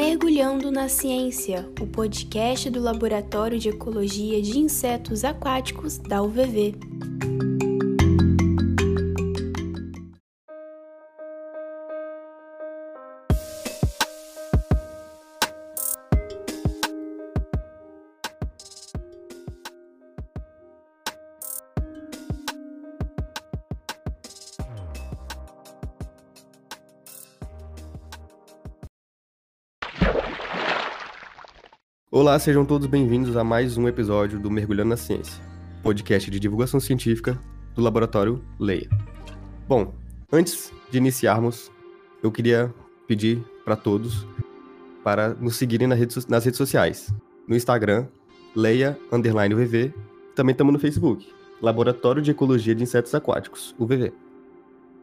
Mergulhando na Ciência, o podcast do Laboratório de Ecologia de Insetos Aquáticos da UVV. Olá, sejam todos bem-vindos a mais um episódio do Mergulhando na Ciência, podcast de divulgação científica do Laboratório Leia. Bom, antes de iniciarmos, eu queria pedir para todos para nos seguirem nas redes, nas redes sociais. No Instagram, Leia Underline UVV. Também estamos no Facebook, Laboratório de Ecologia de Insetos Aquáticos, UVV.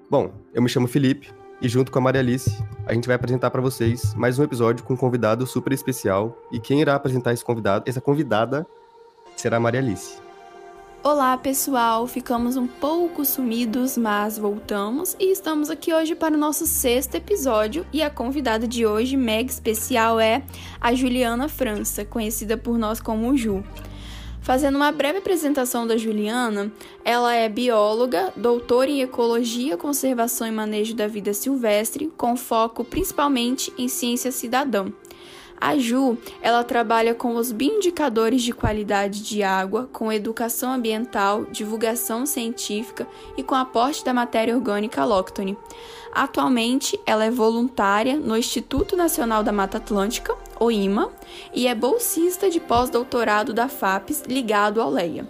Bom, eu me chamo Felipe, e junto com a Maria Alice, a gente vai apresentar para vocês mais um episódio com um convidado super especial. E quem irá apresentar esse convidado, essa convidada, será a Maria Alice. Olá, pessoal! Ficamos um pouco sumidos, mas voltamos e estamos aqui hoje para o nosso sexto episódio. E a convidada de hoje, mega especial, é a Juliana França, conhecida por nós como Ju. Fazendo uma breve apresentação da Juliana, ela é bióloga, doutora em ecologia, conservação e manejo da vida silvestre, com foco principalmente em ciência cidadã. A Ju, ela trabalha com os bioindicadores de qualidade de água, com educação ambiental, divulgação científica e com aporte da matéria orgânica alóctone. Atualmente, ela é voluntária no Instituto Nacional da Mata Atlântica, o IMA, e é bolsista de pós-doutorado da FAPES ligado ao LEIA.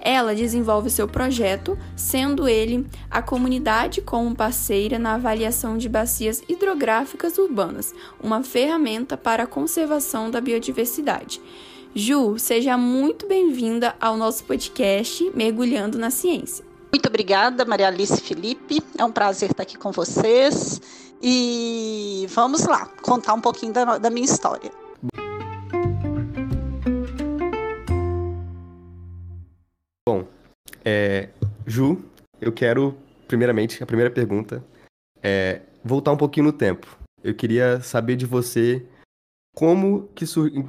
Ela desenvolve seu projeto, sendo ele a comunidade como parceira na avaliação de bacias hidrográficas urbanas, uma ferramenta para a conservação da biodiversidade. Ju, seja muito bem-vinda ao nosso podcast Mergulhando na Ciência. Muito obrigada, Maria Alice Felipe. É um prazer estar aqui com vocês. E vamos lá, contar um pouquinho da, da minha história. Bom, é, Ju, eu quero, primeiramente, a primeira pergunta é voltar um pouquinho no tempo. Eu queria saber de você como que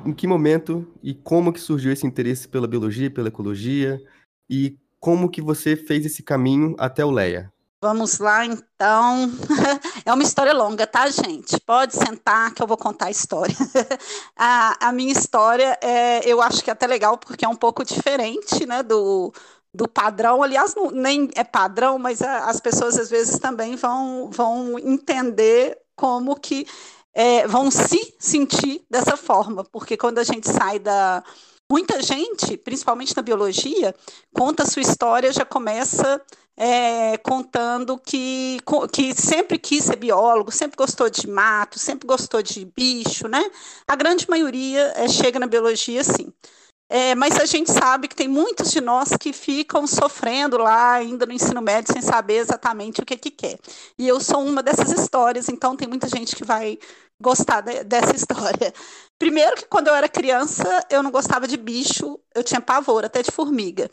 em que momento e como que surgiu esse interesse pela biologia, pela ecologia e como que você fez esse caminho até o Leia? Vamos lá, então. É uma história longa, tá, gente? Pode sentar que eu vou contar a história. a, a, minha história, é, eu acho que é até legal, porque é um pouco diferente, né, do, do padrão. Aliás, não, nem é padrão, mas a, as pessoas às vezes também vão, vão entender como que é, vão se sentir dessa forma, porque quando a gente sai da Muita gente, principalmente na biologia, conta a sua história, já começa é, contando que, que sempre quis ser biólogo, sempre gostou de mato, sempre gostou de bicho, né? A grande maioria é, chega na biologia assim. É, mas a gente sabe que tem muitos de nós que ficam sofrendo lá, ainda no ensino médio, sem saber exatamente o que, que quer. E eu sou uma dessas histórias, então tem muita gente que vai gostar de, dessa história. Primeiro que quando eu era criança, eu não gostava de bicho, eu tinha pavor até de formiga.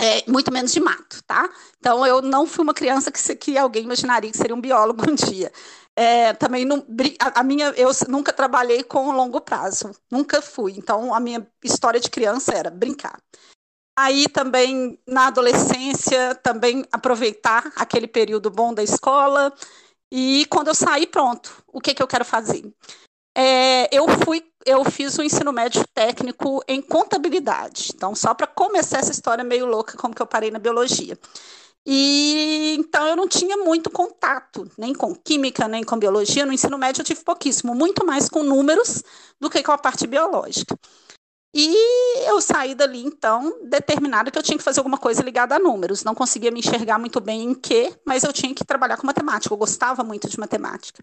É, muito menos de mato, tá? Então eu não fui uma criança que, que alguém imaginaria que seria um biólogo um dia. É, também não, a, a, minha, eu nunca trabalhei com longo prazo, nunca fui. Então a minha história de criança era brincar. Aí também na adolescência também aproveitar aquele período bom da escola e quando eu saí pronto, o que que eu quero fazer? É, eu fui, eu fiz o um ensino médio técnico em contabilidade. Então, só para começar essa história meio louca, como que eu parei na biologia. E então eu não tinha muito contato, nem com química, nem com biologia. No ensino médio eu tive pouquíssimo, muito mais com números do que com a parte biológica. E eu saí dali, então, determinada que eu tinha que fazer alguma coisa ligada a números. Não conseguia me enxergar muito bem em quê, mas eu tinha que trabalhar com matemática. Eu gostava muito de matemática.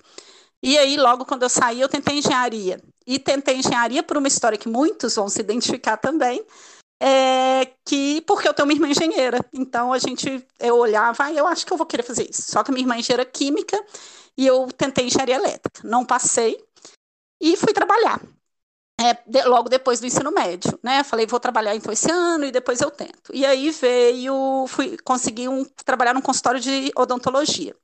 E aí, logo quando eu saí, eu tentei engenharia. E tentei engenharia por uma história que muitos vão se identificar também, é que porque eu tenho uma irmã engenheira. Então a gente eu olhava, ah, eu acho que eu vou querer fazer isso. Só que minha irmã é engenheira química e eu tentei engenharia elétrica. Não passei e fui trabalhar. É, de, logo depois do ensino médio, né? Falei, vou trabalhar então esse ano e depois eu tento. E aí veio, fui conseguir um, trabalhar num consultório de odontologia.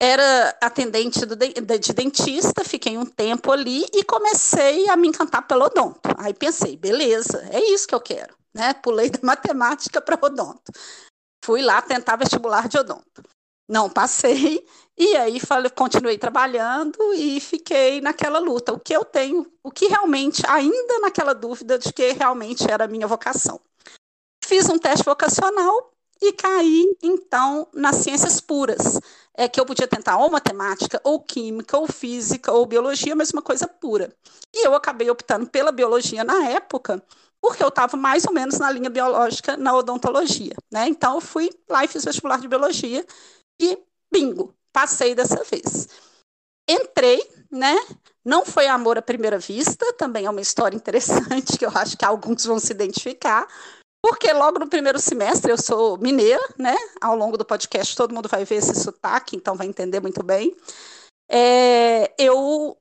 Era atendente do, de, de, dentista, fiquei um tempo ali e comecei a me encantar pelo odonto. Aí pensei, beleza, é isso que eu quero, né? Pulei da matemática para odonto. Fui lá tentar vestibular de odonto. Não passei, e aí falei, continuei trabalhando e fiquei naquela luta. O que eu tenho, o que realmente, ainda naquela dúvida de que realmente era a minha vocação. Fiz um teste vocacional e caí, então, nas ciências puras é que eu podia tentar ou matemática, ou química, ou física, ou biologia, mas uma coisa pura. E eu acabei optando pela biologia na época, porque eu estava mais ou menos na linha biológica na odontologia, né? Então eu fui lá e fiz vestibular de biologia e bingo, passei dessa vez. Entrei, né? Não foi amor à primeira vista, também é uma história interessante que eu acho que alguns vão se identificar, porque logo no primeiro semestre eu sou mineira, né? Ao longo do podcast todo mundo vai ver esse sotaque, então vai entender muito bem. É, eu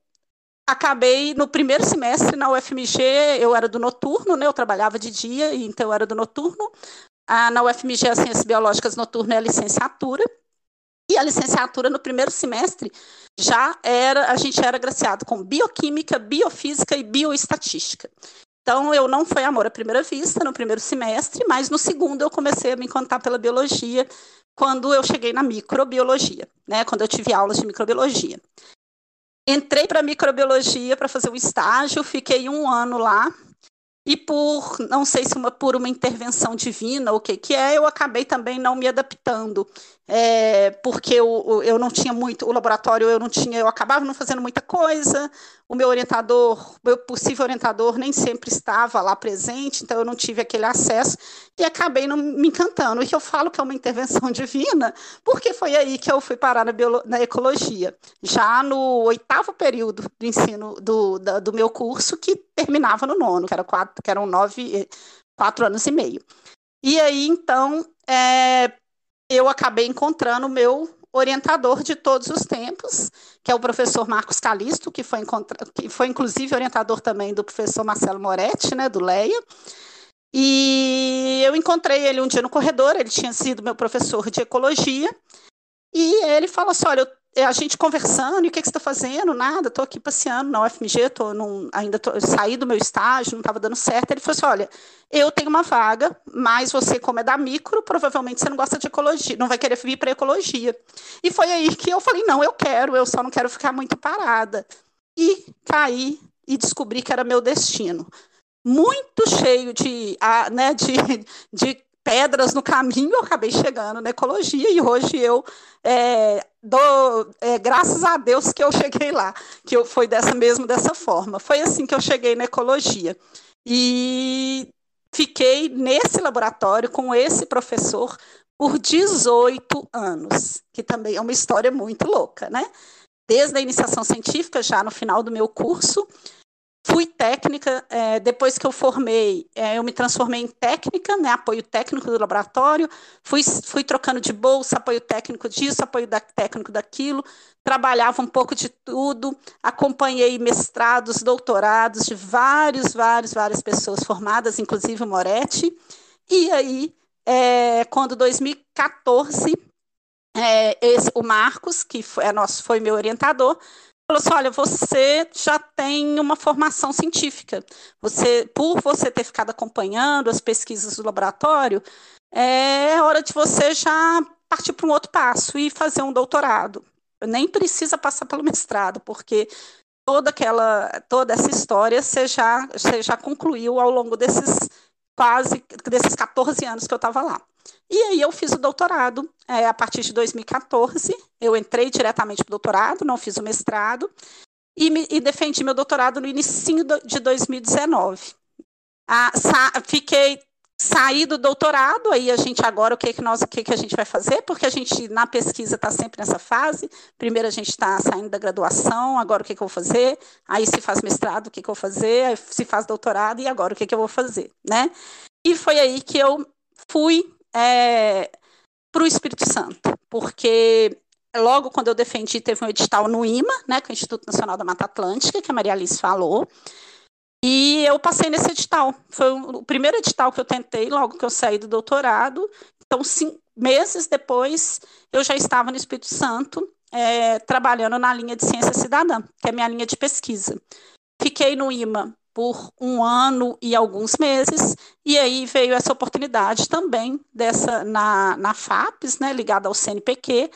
acabei no primeiro semestre na UFMG, eu era do noturno, né? Eu trabalhava de dia, então eu era do noturno. Ah, na UFMG, as Ciências Biológicas Noturno é a licenciatura. E a licenciatura no primeiro semestre já era, a gente era graciado com bioquímica, biofísica e bioestatística. Então, eu não foi amor à primeira vista no primeiro semestre, mas no segundo eu comecei a me encantar pela biologia quando eu cheguei na microbiologia, né? Quando eu tive aulas de microbiologia. Entrei para microbiologia para fazer o estágio, fiquei um ano lá, e por, não sei se uma, por uma intervenção divina ou o que que é, eu acabei também não me adaptando, é, porque eu, eu não tinha muito, o laboratório eu não tinha, eu acabava não fazendo muita coisa, o meu orientador, meu possível orientador nem sempre estava lá presente, então eu não tive aquele acesso e acabei não me encantando. E eu falo que é uma intervenção divina, porque foi aí que eu fui parar na, na ecologia, já no oitavo período do ensino do, da, do meu curso, que terminava no nono, que, era quatro, que eram nove, quatro anos e meio. E aí, então, é, eu acabei encontrando o meu orientador de todos os tempos, que é o professor Marcos Calisto, que foi, que foi inclusive orientador também do professor Marcelo Moretti, né, do Leia. E eu encontrei ele um dia no corredor, ele tinha sido meu professor de ecologia, e ele falou assim: olha, eu a gente conversando, e o que, que você está fazendo? Nada, estou aqui passeando na UFMG, tô num, ainda tô, saí do meu estágio, não estava dando certo. Ele falou assim: olha, eu tenho uma vaga, mas você, como é da micro, provavelmente você não gosta de ecologia, não vai querer vir para ecologia. E foi aí que eu falei: não, eu quero, eu só não quero ficar muito parada. E caí e descobri que era meu destino. Muito cheio de, né, de, de pedras no caminho, eu acabei chegando na ecologia e hoje eu é, dou é, graças a Deus que eu cheguei lá, que eu, foi dessa mesmo dessa forma. Foi assim que eu cheguei na ecologia. E fiquei nesse laboratório com esse professor por 18 anos, que também é uma história muito louca, né? Desde a iniciação científica, já no final do meu curso, Fui técnica, é, depois que eu formei, é, eu me transformei em técnica, né, apoio técnico do laboratório, fui, fui trocando de bolsa, apoio técnico disso, apoio da, técnico daquilo, trabalhava um pouco de tudo, acompanhei mestrados, doutorados de vários, vários, várias pessoas formadas, inclusive o Moretti, e aí, é, quando 2014, é, esse, o Marcos, que foi, é nosso, foi meu orientador, falou assim: olha, você já tem uma formação científica. Você, por você ter ficado acompanhando as pesquisas do laboratório, é hora de você já partir para um outro passo e fazer um doutorado. Nem precisa passar pelo mestrado, porque toda aquela, toda essa história você já, você já concluiu ao longo desses quase desses 14 anos que eu estava lá. E aí eu fiz o doutorado é, a partir de 2014. Eu entrei diretamente para o doutorado, não fiz o mestrado, e, me, e defendi meu doutorado no início de 2019. Ah, fiquei saí do doutorado, aí a gente agora o que que nós o que que a gente vai fazer? Porque a gente na pesquisa está sempre nessa fase. Primeiro a gente está saindo da graduação, agora o que que eu vou fazer? Aí se faz mestrado, o que que eu vou fazer? Aí se faz doutorado e agora o que que eu vou fazer, né? E foi aí que eu fui é, para o Espírito Santo, porque logo quando eu defendi, teve um edital no IMA, né, que é o Instituto Nacional da Mata Atlântica, que a Maria Alice falou, e eu passei nesse edital. Foi o primeiro edital que eu tentei logo que eu saí do doutorado. Então, cinco meses depois, eu já estava no Espírito Santo é, trabalhando na linha de ciência cidadã, que é minha linha de pesquisa. Fiquei no IMA por um ano e alguns meses, e aí veio essa oportunidade também dessa na, na FAPES, né, ligada ao CNPq,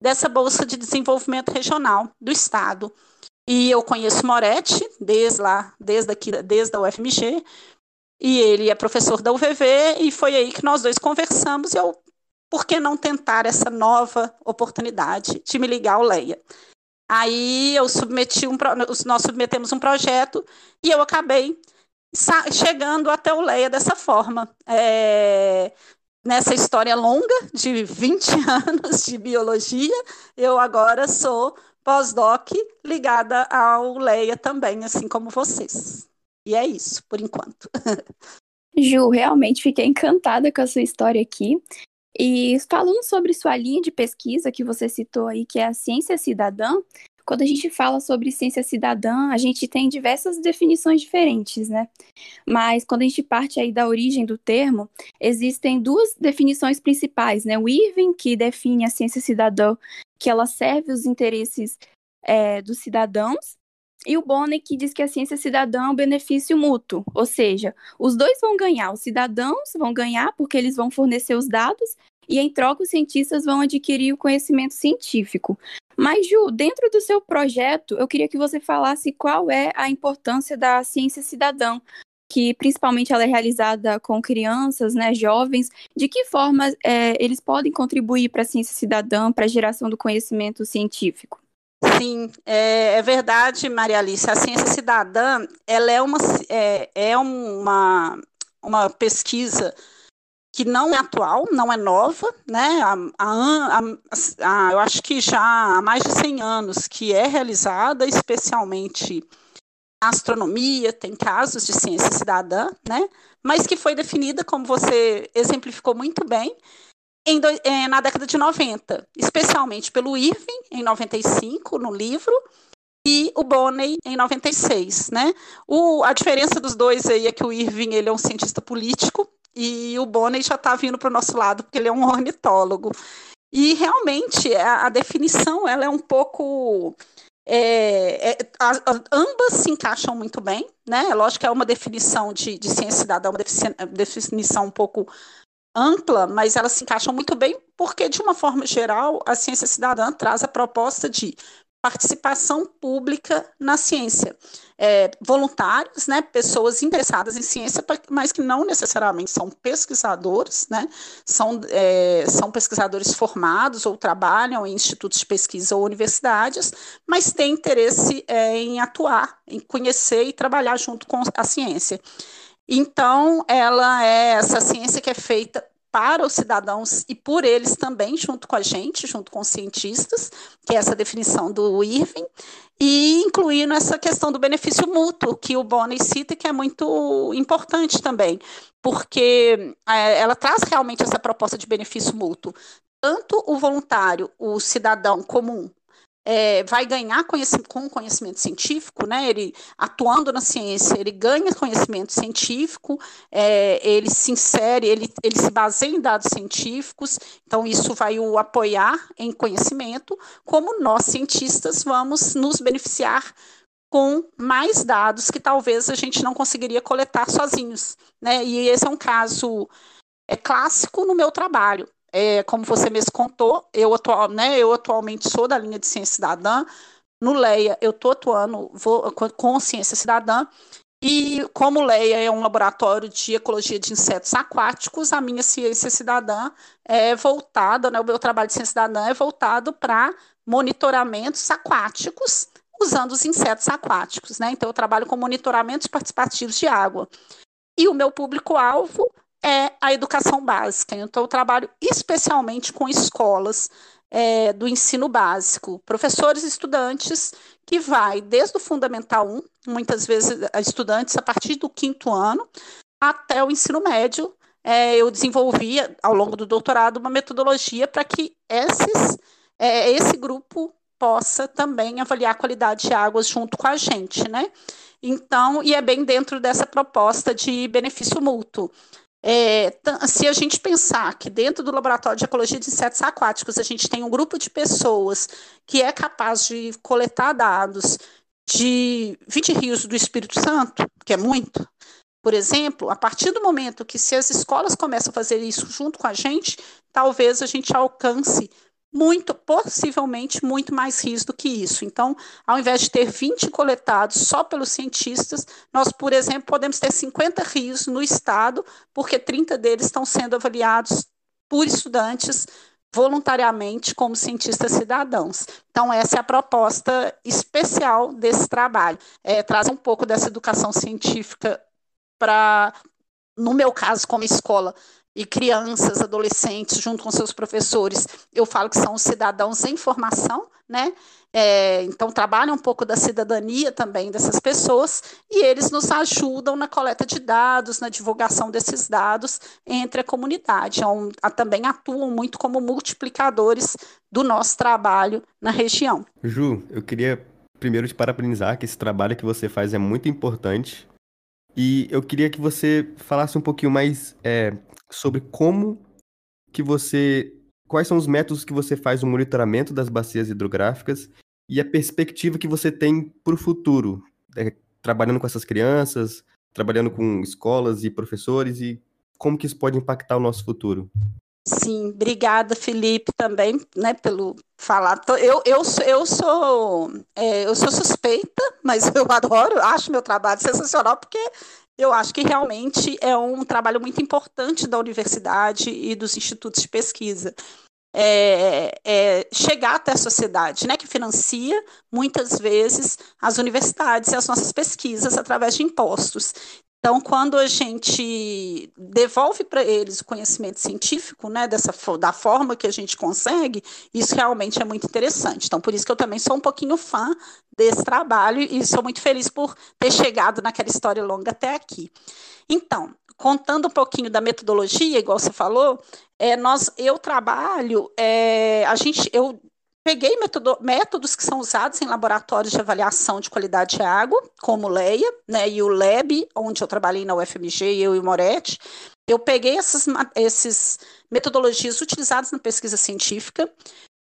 dessa Bolsa de Desenvolvimento Regional do Estado. E eu conheço Moretti desde lá, desde aqui, desde a UFMG, e ele é professor da UVV, e foi aí que nós dois conversamos, e eu, por que não tentar essa nova oportunidade de me ligar ao Leia? Aí eu submeti um, nós submetemos um projeto e eu acabei chegando até o Leia dessa forma. É, nessa história longa de 20 anos de biologia, eu agora sou pós-doc ligada ao Leia também, assim como vocês. E é isso, por enquanto. Ju, realmente fiquei encantada com a sua história aqui. E falando sobre sua linha de pesquisa que você citou aí, que é a ciência cidadã, quando a gente fala sobre ciência cidadã, a gente tem diversas definições diferentes, né? Mas quando a gente parte aí da origem do termo, existem duas definições principais, né? O Irving, que define a ciência cidadã, que ela serve os interesses é, dos cidadãos, e o Bonner, que diz que a ciência cidadã é um benefício mútuo, ou seja, os dois vão ganhar, os cidadãos vão ganhar porque eles vão fornecer os dados e em troca os cientistas vão adquirir o conhecimento científico. Mas, Ju, dentro do seu projeto, eu queria que você falasse qual é a importância da ciência cidadã, que principalmente ela é realizada com crianças, né, jovens, de que forma é, eles podem contribuir para a ciência cidadã, para a geração do conhecimento científico? Sim, é, é, verdade, Maria Alice. A ciência cidadã ela é uma, é, é uma, uma pesquisa que não é atual, não é nova, né? A, a, a, eu acho que já há mais de 100 anos que é realizada, especialmente astronomia, tem casos de ciência cidadã, né? Mas que foi definida, como você exemplificou muito bem, em, é, na década de 90, especialmente pelo Irving, em 95, no livro, e o Bonney em 96, né? O, a diferença dos dois aí é que o Irving ele é um cientista político e o Bonney já está vindo para o nosso lado porque ele é um ornitólogo. E realmente a, a definição ela é um pouco é, é, a, a, ambas se encaixam muito bem, né? É lógico que é uma definição de, de ciência cidadã, uma definição um pouco ampla, mas elas se encaixam muito bem porque, de uma forma geral, a ciência cidadã traz a proposta de participação pública na ciência. É, voluntários, né, pessoas interessadas em ciência, mas que não necessariamente são pesquisadores, né, são, é, são pesquisadores formados ou trabalham em institutos de pesquisa ou universidades, mas têm interesse é, em atuar, em conhecer e trabalhar junto com a ciência. Então, ela é essa ciência que é feita para os cidadãos e por eles também, junto com a gente, junto com os cientistas, que é essa definição do Irving, e incluindo essa questão do benefício mútuo, que o Bonney cita, que é muito importante também, porque é, ela traz realmente essa proposta de benefício mútuo. Tanto o voluntário, o cidadão comum, é, vai ganhar conhecimento, com conhecimento científico, né? Ele atuando na ciência, ele ganha conhecimento científico, é, ele se insere, ele, ele se baseia em dados científicos, então isso vai o apoiar em conhecimento, como nós cientistas vamos nos beneficiar com mais dados que talvez a gente não conseguiria coletar sozinhos, né? E esse é um caso é clássico no meu trabalho. É, como você mesmo contou, eu, atual, né, eu atualmente sou da linha de ciência cidadã. No LEIA, eu estou atuando vou, com ciência cidadã. E como LEIA é um laboratório de ecologia de insetos aquáticos, a minha ciência cidadã é voltada, né, o meu trabalho de ciência cidadã é voltado para monitoramentos aquáticos, usando os insetos aquáticos. Né? Então, eu trabalho com monitoramentos participativos de água. E o meu público-alvo é a educação básica. Então, eu trabalho especialmente com escolas é, do ensino básico, professores e estudantes, que vai desde o Fundamental 1, muitas vezes estudantes a partir do quinto ano, até o ensino médio. É, eu desenvolvi, ao longo do doutorado, uma metodologia para que esses, é, esse grupo possa também avaliar a qualidade de águas junto com a gente, né? Então, e é bem dentro dessa proposta de benefício mútuo. É, se a gente pensar que dentro do laboratório de ecologia de insetos aquáticos a gente tem um grupo de pessoas que é capaz de coletar dados de 20 rios do Espírito Santo, que é muito, por exemplo, a partir do momento que se as escolas começam a fazer isso junto com a gente, talvez a gente alcance muito, possivelmente, muito mais rios do que isso. Então, ao invés de ter 20 coletados só pelos cientistas, nós, por exemplo, podemos ter 50 rios no estado, porque 30 deles estão sendo avaliados por estudantes voluntariamente como cientistas cidadãos. Então, essa é a proposta especial desse trabalho, é trazer um pouco dessa educação científica para, no meu caso, como escola, e crianças, adolescentes, junto com seus professores, eu falo que são cidadãos em formação, né? É, então, trabalham um pouco da cidadania também dessas pessoas e eles nos ajudam na coleta de dados, na divulgação desses dados entre a comunidade. Então, também atuam muito como multiplicadores do nosso trabalho na região. Ju, eu queria primeiro te parabenizar que esse trabalho que você faz é muito importante. E eu queria que você falasse um pouquinho mais é, sobre como que você. Quais são os métodos que você faz o monitoramento das bacias hidrográficas e a perspectiva que você tem para o futuro, é, trabalhando com essas crianças, trabalhando com escolas e professores e como que isso pode impactar o nosso futuro? Sim, obrigada, Felipe, também, né, pelo falar. Eu, eu, eu sou é, eu sou suspeita, mas eu adoro, acho meu trabalho sensacional, porque eu acho que realmente é um trabalho muito importante da universidade e dos institutos de pesquisa. É, é, chegar até a sociedade, né, que financia muitas vezes as universidades e as nossas pesquisas através de impostos. Então, quando a gente devolve para eles o conhecimento científico, né, dessa, da forma que a gente consegue, isso realmente é muito interessante. Então, por isso que eu também sou um pouquinho fã desse trabalho e sou muito feliz por ter chegado naquela história longa até aqui. Então, contando um pouquinho da metodologia, igual você falou, é, nós, eu trabalho, é, a gente, eu Peguei metodo, métodos que são usados em laboratórios de avaliação de qualidade de água, como o LEIA, né, e o LEB, onde eu trabalhei na UFMG, eu e o Moretti. Eu peguei essas esses metodologias utilizadas na pesquisa científica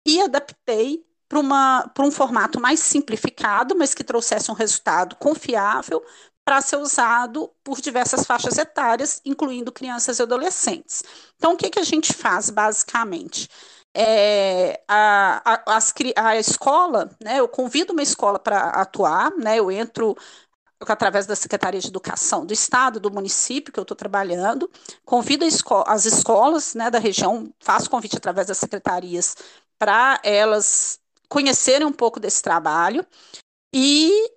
e adaptei para um formato mais simplificado, mas que trouxesse um resultado confiável para ser usado por diversas faixas etárias, incluindo crianças e adolescentes. Então, o que, que a gente faz, basicamente? É, a, a, as, a escola, né, eu convido uma escola para atuar, né, eu entro através da Secretaria de Educação do Estado, do município que eu estou trabalhando, convido esco as escolas né, da região, faço convite através das secretarias para elas conhecerem um pouco desse trabalho e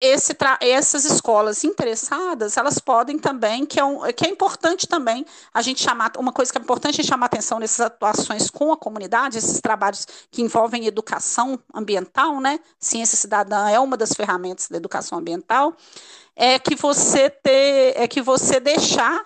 esse essas escolas interessadas, elas podem também, que é, um, que é importante também a gente chamar, uma coisa que é importante a gente chamar atenção nessas atuações com a comunidade, esses trabalhos que envolvem educação ambiental, né? Ciência cidadã é uma das ferramentas da educação ambiental, é que você ter, é que você deixar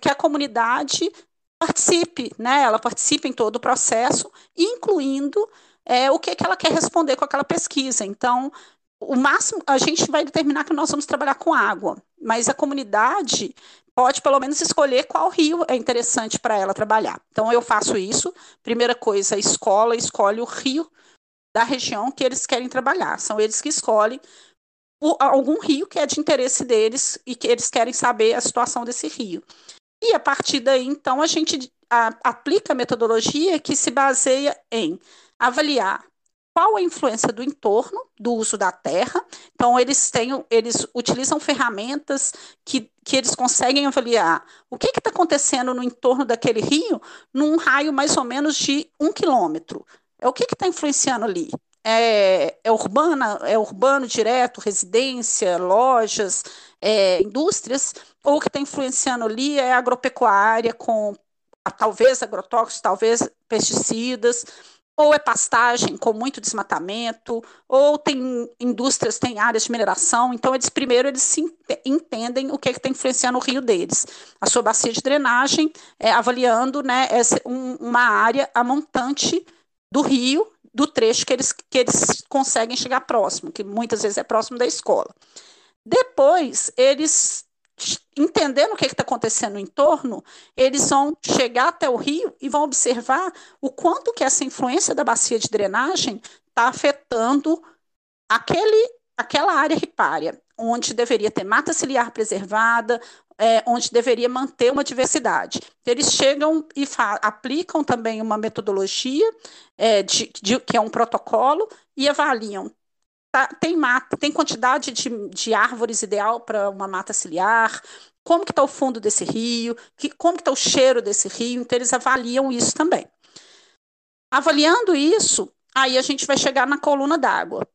que a comunidade participe, né? Ela participe em todo o processo, incluindo é, o que, que ela quer responder com aquela pesquisa. Então, o máximo, a gente vai determinar que nós vamos trabalhar com água, mas a comunidade pode pelo menos escolher qual rio é interessante para ela trabalhar. Então eu faço isso. Primeira coisa, a escola escolhe o rio da região que eles querem trabalhar. São eles que escolhem o, algum rio que é de interesse deles e que eles querem saber a situação desse rio. E a partir daí, então, a gente a, aplica a metodologia que se baseia em avaliar qual a influência do entorno, do uso da terra. Então, eles têm, eles utilizam ferramentas que, que eles conseguem avaliar o que está acontecendo no entorno daquele rio num raio mais ou menos de um quilômetro. É o que está influenciando ali? É, é, urbana, é urbano direto, residência, lojas, é, indústrias, ou o que está influenciando ali é agropecuária com talvez agrotóxicos, talvez pesticidas ou é pastagem com muito desmatamento, ou tem indústrias, tem áreas de mineração. Então, eles primeiro eles se entendem o que, é que está influenciando o rio deles. A sua bacia de drenagem, é, avaliando né, essa, um, uma área a montante do rio, do trecho que eles, que eles conseguem chegar próximo, que muitas vezes é próximo da escola. Depois, eles entendendo o que está acontecendo no entorno, eles vão chegar até o rio e vão observar o quanto que essa influência da bacia de drenagem está afetando aquele, aquela área ripária, onde deveria ter mata ciliar preservada, é, onde deveria manter uma diversidade. Eles chegam e aplicam também uma metodologia, é, de, de, que é um protocolo, e avaliam Tá, tem mata, tem quantidade de, de árvores ideal para uma mata ciliar, como que está o fundo desse rio, que, como que está o cheiro desse rio, então eles avaliam isso também. Avaliando isso, aí a gente vai chegar na coluna d'água.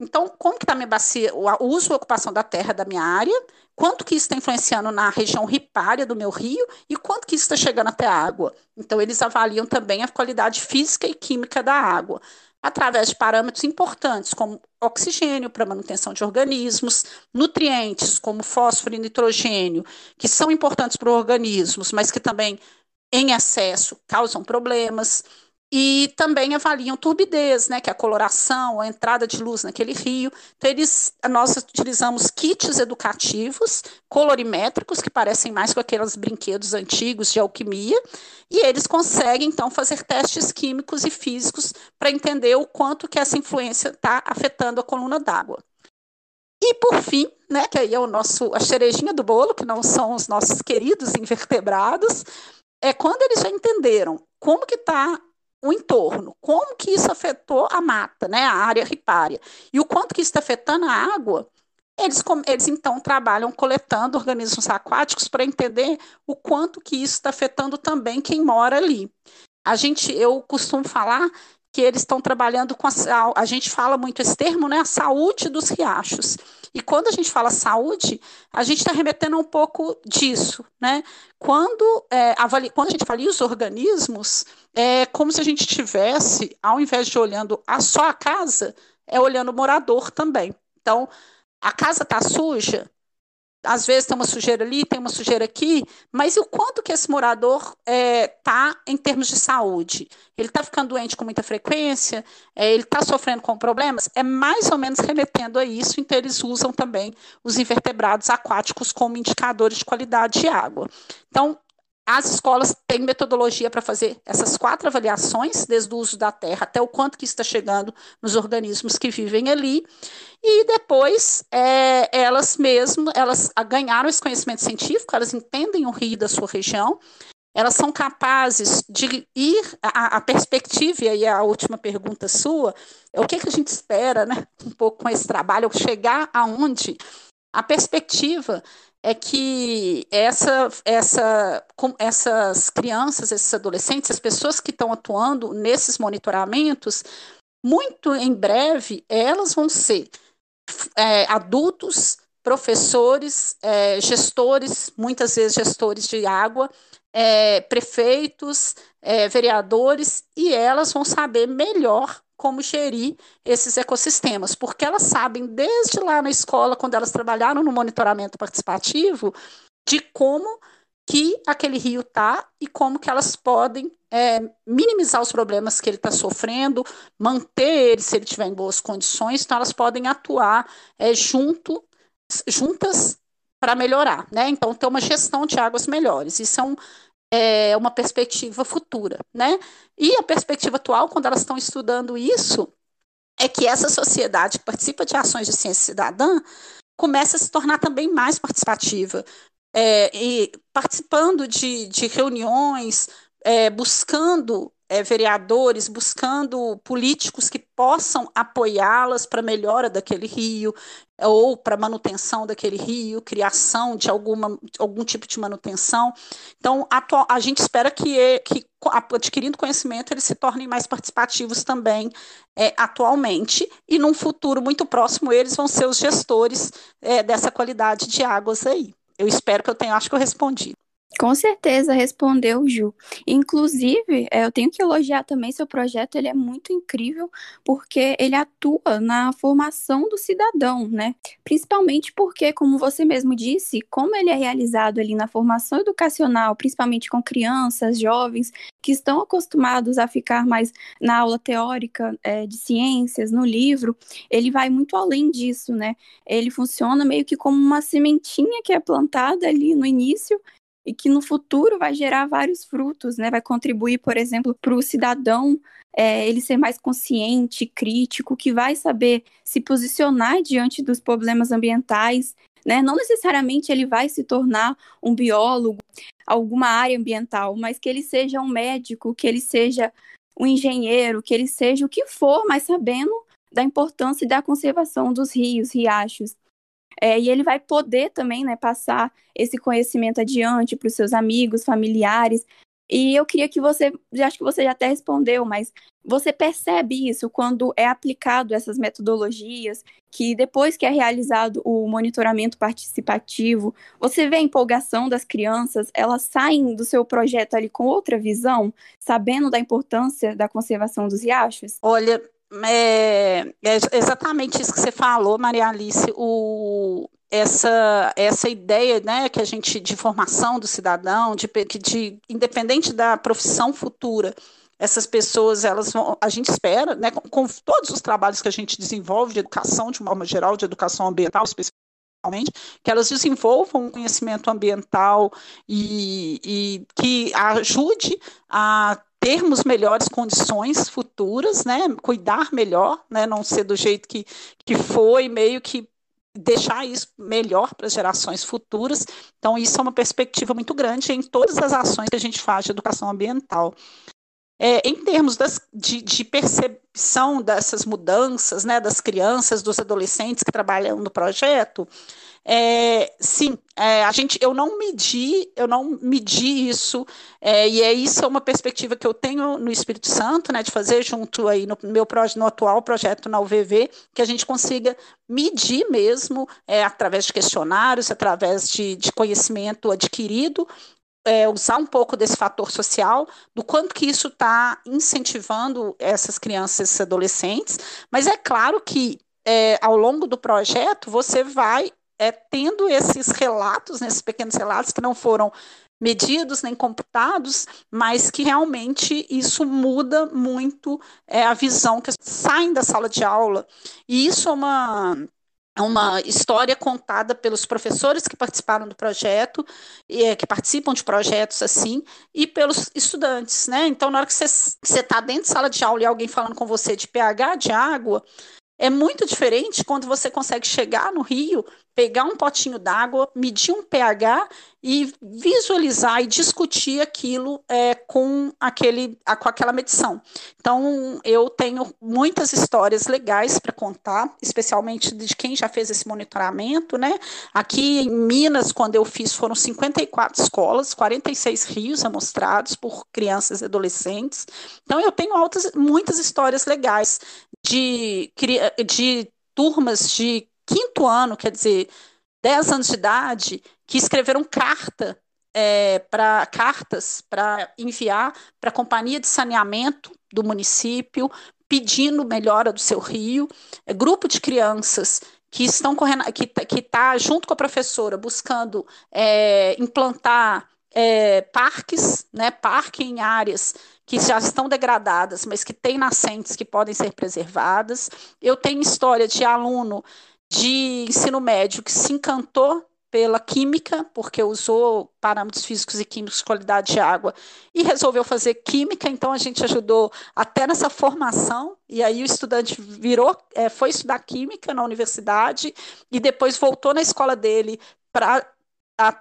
Então, como que está minha bacia, o uso e ocupação da terra da minha área, quanto que isso está influenciando na região ripária do meu rio e quanto que isso está chegando até a água. Então, eles avaliam também a qualidade física e química da água através de parâmetros importantes, como oxigênio para manutenção de organismos, nutrientes como fósforo e nitrogênio, que são importantes para os organismos, mas que também, em excesso, causam problemas e também avaliam turbidez, né, que é a coloração, a entrada de luz naquele rio. Então, eles, nós utilizamos kits educativos, colorimétricos, que parecem mais com aqueles brinquedos antigos de alquimia, e eles conseguem, então, fazer testes químicos e físicos para entender o quanto que essa influência está afetando a coluna d'água. E, por fim, né, que aí é o nosso, a cerejinha do bolo, que não são os nossos queridos invertebrados, é quando eles já entenderam como que está o entorno, como que isso afetou a mata, né, a área ripária, e o quanto que isso está afetando a água, eles, eles então trabalham coletando organismos aquáticos para entender o quanto que isso está afetando também quem mora ali. A gente, eu costumo falar que eles estão trabalhando com a, a gente fala muito esse termo, né, a saúde dos riachos. E quando a gente fala saúde, a gente está remetendo um pouco disso, né? Quando, é, avali, quando a gente avalia os organismos, é como se a gente tivesse, ao invés de olhando a só a casa, é olhando o morador também. Então, a casa está suja, às vezes tem uma sujeira ali, tem uma sujeira aqui, mas e o quanto que esse morador está é, tá em termos de saúde? Ele está ficando doente com muita frequência? É, ele está sofrendo com problemas? É mais ou menos remetendo a isso, então eles usam também os invertebrados aquáticos como indicadores de qualidade de água. Então, as escolas têm metodologia para fazer essas quatro avaliações, desde o uso da terra até o quanto que está chegando nos organismos que vivem ali. E depois, é, elas mesmas, elas ganharam esse conhecimento científico, elas entendem o rio da sua região, elas são capazes de ir a, a perspectiva, e aí a última pergunta sua, é o que, que a gente espera, né, um pouco com esse trabalho, chegar aonde a perspectiva é que essa, essa, essas crianças, esses adolescentes, as pessoas que estão atuando nesses monitoramentos, muito em breve elas vão ser é, adultos, professores, é, gestores, muitas vezes gestores de água, é, prefeitos, é, vereadores, e elas vão saber melhor como gerir esses ecossistemas, porque elas sabem desde lá na escola, quando elas trabalharam no monitoramento participativo, de como que aquele rio está e como que elas podem é, minimizar os problemas que ele está sofrendo, manter ele se ele estiver em boas condições, então elas podem atuar é, junto, juntas para melhorar, né? Então ter uma gestão de águas melhores. Isso é um, é, uma perspectiva futura, né? E a perspectiva atual, quando elas estão estudando isso, é que essa sociedade que participa de ações de ciência cidadã começa a se tornar também mais participativa, é, e participando de, de reuniões, é, buscando é, vereadores, buscando políticos que possam apoiá-las para melhora daquele rio, ou para manutenção daquele rio, criação de alguma, algum tipo de manutenção. Então, atual, a gente espera que, que, adquirindo conhecimento, eles se tornem mais participativos também é, atualmente, e num futuro muito próximo, eles vão ser os gestores é, dessa qualidade de águas aí. Eu espero que eu tenha, acho que eu respondi. Com certeza, respondeu Ju. Inclusive, é, eu tenho que elogiar também seu projeto, ele é muito incrível, porque ele atua na formação do cidadão, né? Principalmente porque, como você mesmo disse, como ele é realizado ali na formação educacional, principalmente com crianças, jovens, que estão acostumados a ficar mais na aula teórica é, de ciências, no livro, ele vai muito além disso, né? Ele funciona meio que como uma sementinha que é plantada ali no início e que no futuro vai gerar vários frutos, né? Vai contribuir, por exemplo, para o cidadão é, ele ser mais consciente, crítico, que vai saber se posicionar diante dos problemas ambientais, né? Não necessariamente ele vai se tornar um biólogo, alguma área ambiental, mas que ele seja um médico, que ele seja um engenheiro, que ele seja o que for, mas sabendo da importância da conservação dos rios, riachos, é, e ele vai poder também né, passar esse conhecimento adiante para os seus amigos, familiares. E eu queria que você, acho que você já até respondeu, mas você percebe isso quando é aplicado essas metodologias, que depois que é realizado o monitoramento participativo, você vê a empolgação das crianças, elas saem do seu projeto ali com outra visão, sabendo da importância da conservação dos riachos? Olha, é, é, exatamente isso que você falou, Maria Alice, o, essa, essa ideia né, que a gente de formação do cidadão, de, de independente da profissão futura, essas pessoas, elas vão, a gente espera, né, com, com, todos os trabalhos que a gente desenvolve de educação, de uma forma geral, de educação ambiental, especialmente, que elas desenvolvam um conhecimento ambiental e, e que ajude a termos melhores condições futuras, né, cuidar melhor, né, não ser do jeito que, que foi, meio que deixar isso melhor para as gerações futuras. Então, isso é uma perspectiva muito grande em todas as ações que a gente faz de educação ambiental. É, em termos das, de, de, percepção dessas mudanças, né, das crianças, dos adolescentes que trabalham no projeto, é, sim, é, a gente, eu não medi, eu não medi isso, é, e é isso é uma perspectiva que eu tenho no Espírito Santo, né, de fazer junto aí no meu no atual projeto na UVV, que a gente consiga medir mesmo, é, através de questionários, através de, de conhecimento adquirido, é, usar um pouco desse fator social, do quanto que isso está incentivando essas crianças, esses adolescentes, mas é claro que é, ao longo do projeto você vai é, tendo esses relatos, nesses pequenos relatos que não foram medidos nem computados, mas que realmente isso muda muito é, a visão que saem da sala de aula. E isso é uma é uma história contada pelos professores que participaram do projeto, é, que participam de projetos assim, e pelos estudantes, né? Então, na hora que você está dentro de sala de aula e alguém falando com você de pH de água, é muito diferente quando você consegue chegar no rio pegar um potinho d'água, medir um pH e visualizar e discutir aquilo é, com, aquele, com aquela medição. Então, eu tenho muitas histórias legais para contar, especialmente de quem já fez esse monitoramento, né? Aqui em Minas, quando eu fiz, foram 54 escolas, 46 rios amostrados por crianças e adolescentes. Então, eu tenho altas, muitas histórias legais de, de turmas de quinto ano, quer dizer, 10 anos de idade, que escreveram carta é, para cartas para enviar para a companhia de saneamento do município, pedindo melhora do seu rio, é, grupo de crianças que estão correndo, que está junto com a professora buscando é, implantar é, parques, né, parque em áreas que já estão degradadas, mas que têm nascentes que podem ser preservadas. Eu tenho história de aluno de ensino médio que se encantou pela química, porque usou parâmetros físicos e químicos de qualidade de água e resolveu fazer química, então a gente ajudou até nessa formação, e aí o estudante virou, é, foi estudar química na universidade e depois voltou na escola dele para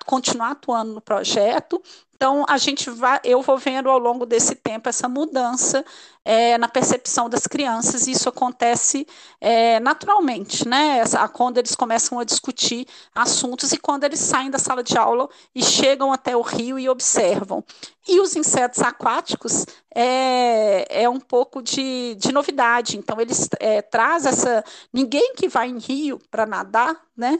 continuar atuando no projeto. Então, a gente vai, eu vou vendo ao longo desse tempo essa mudança é, na percepção das crianças, e isso acontece é, naturalmente, né? Essa, quando eles começam a discutir assuntos e quando eles saem da sala de aula e chegam até o rio e observam. E os insetos aquáticos é, é um pouco de, de novidade, então eles é, trazem essa. Ninguém que vai em rio para nadar, né?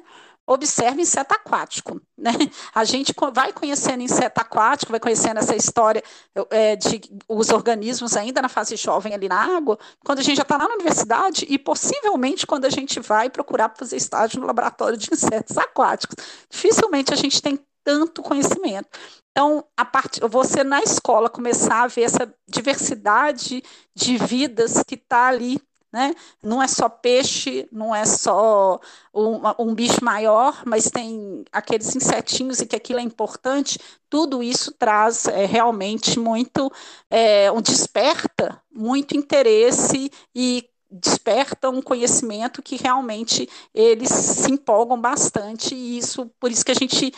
Observe inseto aquático. Né? A gente vai conhecendo inseto aquático, vai conhecendo essa história é, de os organismos ainda na fase jovem ali na água, quando a gente já está lá na universidade e possivelmente quando a gente vai procurar fazer estágio no laboratório de insetos aquáticos. Dificilmente a gente tem tanto conhecimento. Então, a parte, você na escola começar a ver essa diversidade de vidas que está ali né? Não é só peixe, não é só um, um, bicho maior, mas tem aqueles insetinhos e que aquilo é importante. Tudo isso traz é, realmente muito, é, um desperta muito interesse e desperta um conhecimento que realmente eles se empolgam bastante e isso por isso que a gente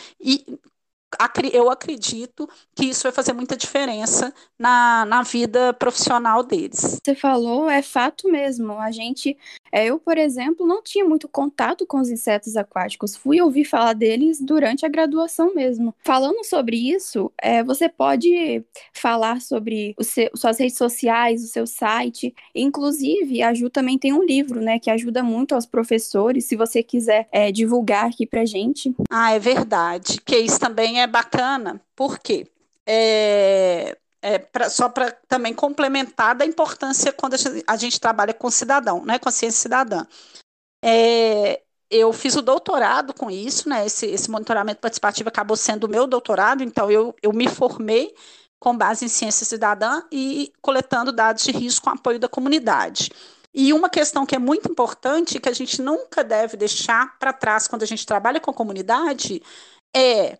eu acredito que isso vai fazer muita diferença na, na vida profissional deles. Você falou, é fato mesmo. A gente, é, eu, por exemplo, não tinha muito contato com os insetos aquáticos. Fui ouvir falar deles durante a graduação mesmo. Falando sobre isso, é, você pode falar sobre seu, suas redes sociais, o seu site. Inclusive, a Ju também tem um livro, né, que ajuda muito aos professores. Se você quiser é, divulgar aqui pra gente. Ah, é verdade. Que isso também é bacana, porque é, é pra, só para também complementar da importância quando a gente, a gente, trabalha com cidadão, né, ciência cidadã. É, eu fiz o doutorado com isso, né, esse, esse monitoramento participativo acabou sendo o meu doutorado, então eu, eu me formei com base em ciência cidadã e coletando dados de risco com apoio da comunidade. E uma questão que é muito importante, que a gente nunca deve deixar para trás quando a gente trabalha com a comunidade, é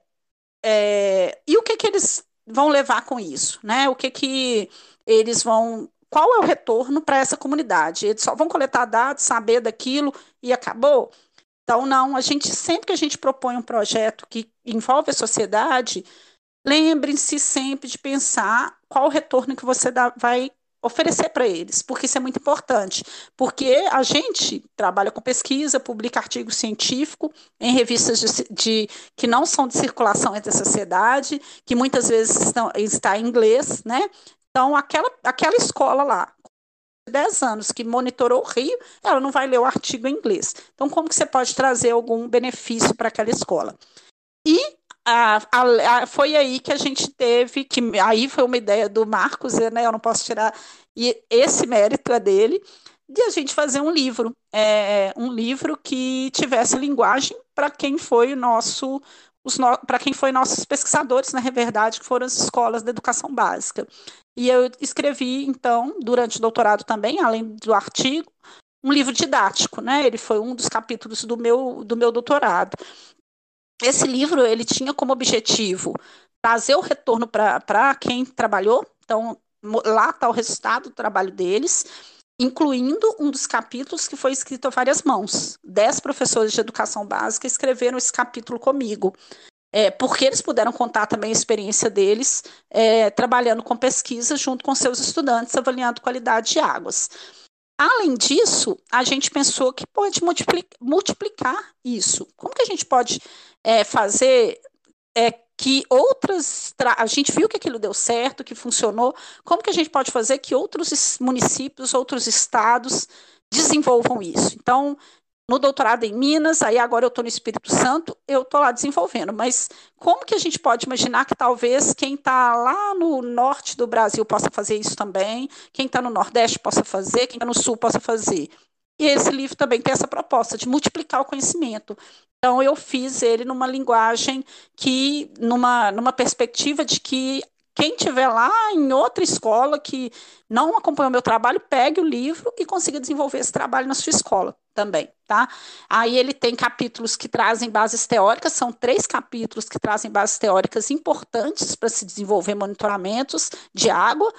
é, e o que, que eles vão levar com isso? Né? O que, que eles vão. Qual é o retorno para essa comunidade? Eles só vão coletar dados, saber daquilo e acabou? Então, não, a gente, sempre que a gente propõe um projeto que envolve a sociedade, lembrem-se sempre de pensar qual o retorno que você dá, vai oferecer para eles, porque isso é muito importante, porque a gente trabalha com pesquisa, publica artigo científico em revistas de, de que não são de circulação entre a sociedade, que muitas vezes estão, está em inglês, né? Então, aquela, aquela escola lá, 10 anos que monitorou o Rio, ela não vai ler o artigo em inglês. Então, como que você pode trazer algum benefício para aquela escola? E a, a, a, foi aí que a gente teve, que aí foi uma ideia do Marcos, né? Eu não posso tirar e esse mérito é dele, de a gente fazer um livro, é, um livro que tivesse linguagem para quem foi o nosso no, para quem foi nossos pesquisadores, na verdade, que foram as escolas de educação básica. E eu escrevi, então, durante o doutorado também, além do artigo, um livro didático, né? Ele foi um dos capítulos do meu, do meu doutorado. Esse livro ele tinha como objetivo trazer o retorno para quem trabalhou, então lá está o resultado do trabalho deles, incluindo um dos capítulos que foi escrito a várias mãos. Dez professores de educação básica escreveram esse capítulo comigo. É, porque eles puderam contar também a experiência deles é, trabalhando com pesquisa junto com seus estudantes, avaliando qualidade de águas. Além disso, a gente pensou que pode multiplicar, isso. Como que a gente pode é, fazer é, que outras. A gente viu que aquilo deu certo, que funcionou. Como que a gente pode fazer que outros municípios, outros estados desenvolvam isso? Então, no doutorado em Minas, aí agora eu estou no Espírito Santo, eu estou lá desenvolvendo. Mas como que a gente pode imaginar que talvez quem está lá no norte do Brasil possa fazer isso também, quem está no Nordeste possa fazer, quem está no Sul possa fazer? E esse livro também tem essa proposta de multiplicar o conhecimento. Então, eu fiz ele numa linguagem que, numa, numa perspectiva de que quem tiver lá em outra escola que não acompanhou meu trabalho, pegue o livro e consiga desenvolver esse trabalho na sua escola também, tá? Aí ele tem capítulos que trazem bases teóricas, são três capítulos que trazem bases teóricas importantes para se desenvolver monitoramentos de água,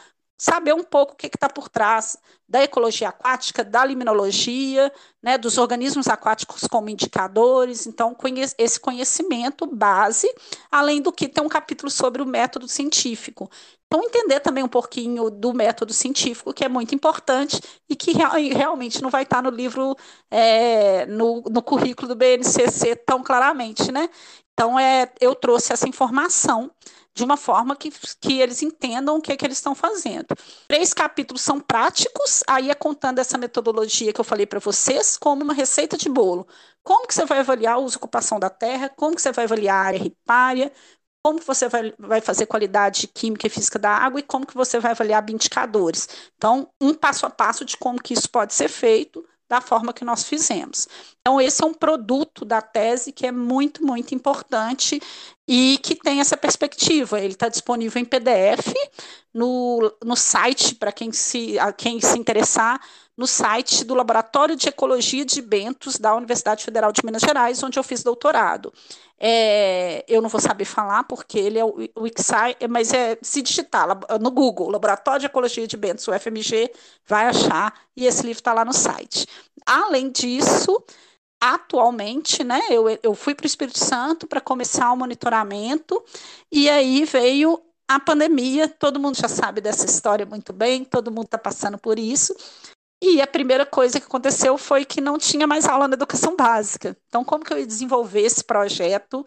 saber um pouco o que está por trás da ecologia aquática, da limnologia, né, dos organismos aquáticos como indicadores. Então, conhece, esse conhecimento base, além do que tem um capítulo sobre o método científico. Então, entender também um pouquinho do método científico, que é muito importante e que real, realmente não vai estar no livro, é, no, no currículo do BNCC tão claramente, né? Então, é, eu trouxe essa informação de uma forma que, que eles entendam o que, é que eles estão fazendo. Três capítulos são práticos, aí é contando essa metodologia que eu falei para vocês, como uma receita de bolo. Como que você vai avaliar a uso ocupação da terra, como que você vai avaliar a área ripária, como que você vai, vai fazer qualidade química e física da água e como que você vai avaliar indicadores. Então, um passo a passo de como que isso pode ser feito da forma que nós fizemos. Então, esse é um produto da tese que é muito, muito importante e que tem essa perspectiva. Ele está disponível em PDF no, no site, para quem se, quem se interessar, no site do Laboratório de Ecologia de Bentos da Universidade Federal de Minas Gerais, onde eu fiz doutorado. É, eu não vou saber falar porque ele é o, o ICSAI, mas é se digitar no Google, Laboratório de Ecologia de Bentos, o FMG, vai achar, e esse livro está lá no site. Além disso, atualmente, né, eu, eu fui para o Espírito Santo para começar o monitoramento, e aí veio a pandemia, todo mundo já sabe dessa história muito bem, todo mundo está passando por isso. E a primeira coisa que aconteceu foi que não tinha mais aula na educação básica. Então, como que eu ia desenvolver esse projeto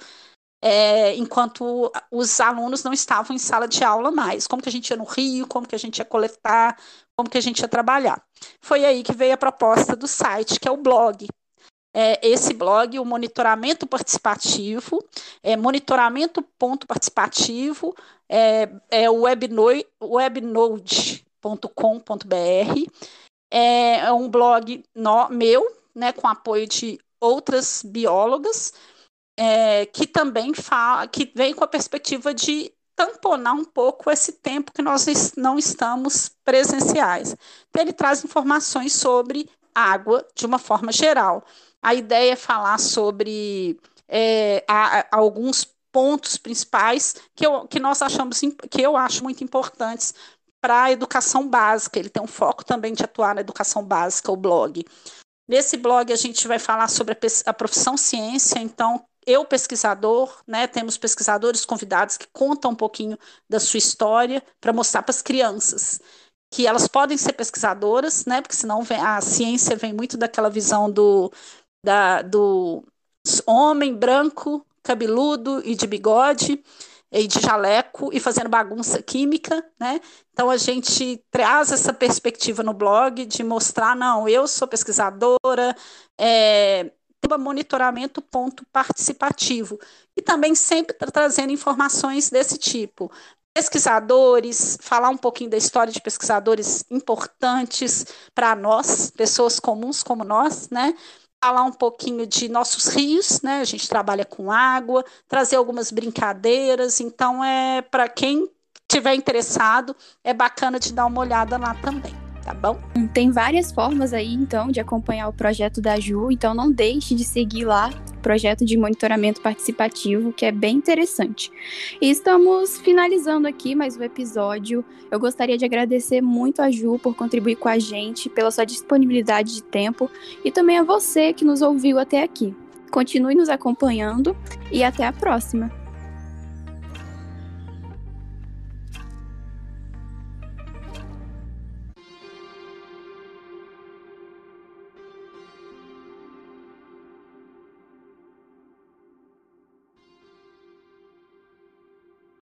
é, enquanto os alunos não estavam em sala de aula mais? Como que a gente ia no Rio, como que a gente ia coletar, como que a gente ia trabalhar? Foi aí que veio a proposta do site, que é o blog. É, esse blog, o monitoramento participativo, é monitoramento.participativo, é, é webnode.com.br é, é um blog no, meu, né, com apoio de outras biólogas, é, que também fala, que vem com a perspectiva de tamponar um pouco esse tempo que nós não estamos presenciais. Então, ele traz informações sobre água de uma forma geral. A ideia é falar sobre é, a, a alguns pontos principais que, eu, que nós achamos que eu acho muito importantes para a educação básica. Ele tem um foco também de atuar na educação básica, o blog. Nesse blog a gente vai falar sobre a, a profissão ciência, então eu pesquisador, né, temos pesquisadores convidados que contam um pouquinho da sua história para mostrar para as crianças que elas podem ser pesquisadoras, né, porque senão vem, a ciência vem muito daquela visão do, da, do homem branco, cabeludo e de bigode, e de jaleco e fazendo bagunça química, né? Então a gente traz essa perspectiva no blog de mostrar, não, eu sou pesquisadora, é, monitoramento ponto participativo e também sempre trazendo informações desse tipo pesquisadores, falar um pouquinho da história de pesquisadores importantes para nós, pessoas comuns como nós, né? Falar um pouquinho de nossos rios, né? A gente trabalha com água, trazer algumas brincadeiras. Então, é para quem tiver interessado, é bacana de dar uma olhada lá também. Tá bom? Tem várias formas aí, então, de acompanhar o projeto da Ju, então não deixe de seguir lá projeto de monitoramento participativo, que é bem interessante. E estamos finalizando aqui mais um episódio. Eu gostaria de agradecer muito a Ju por contribuir com a gente, pela sua disponibilidade de tempo e também a você que nos ouviu até aqui. Continue nos acompanhando e até a próxima!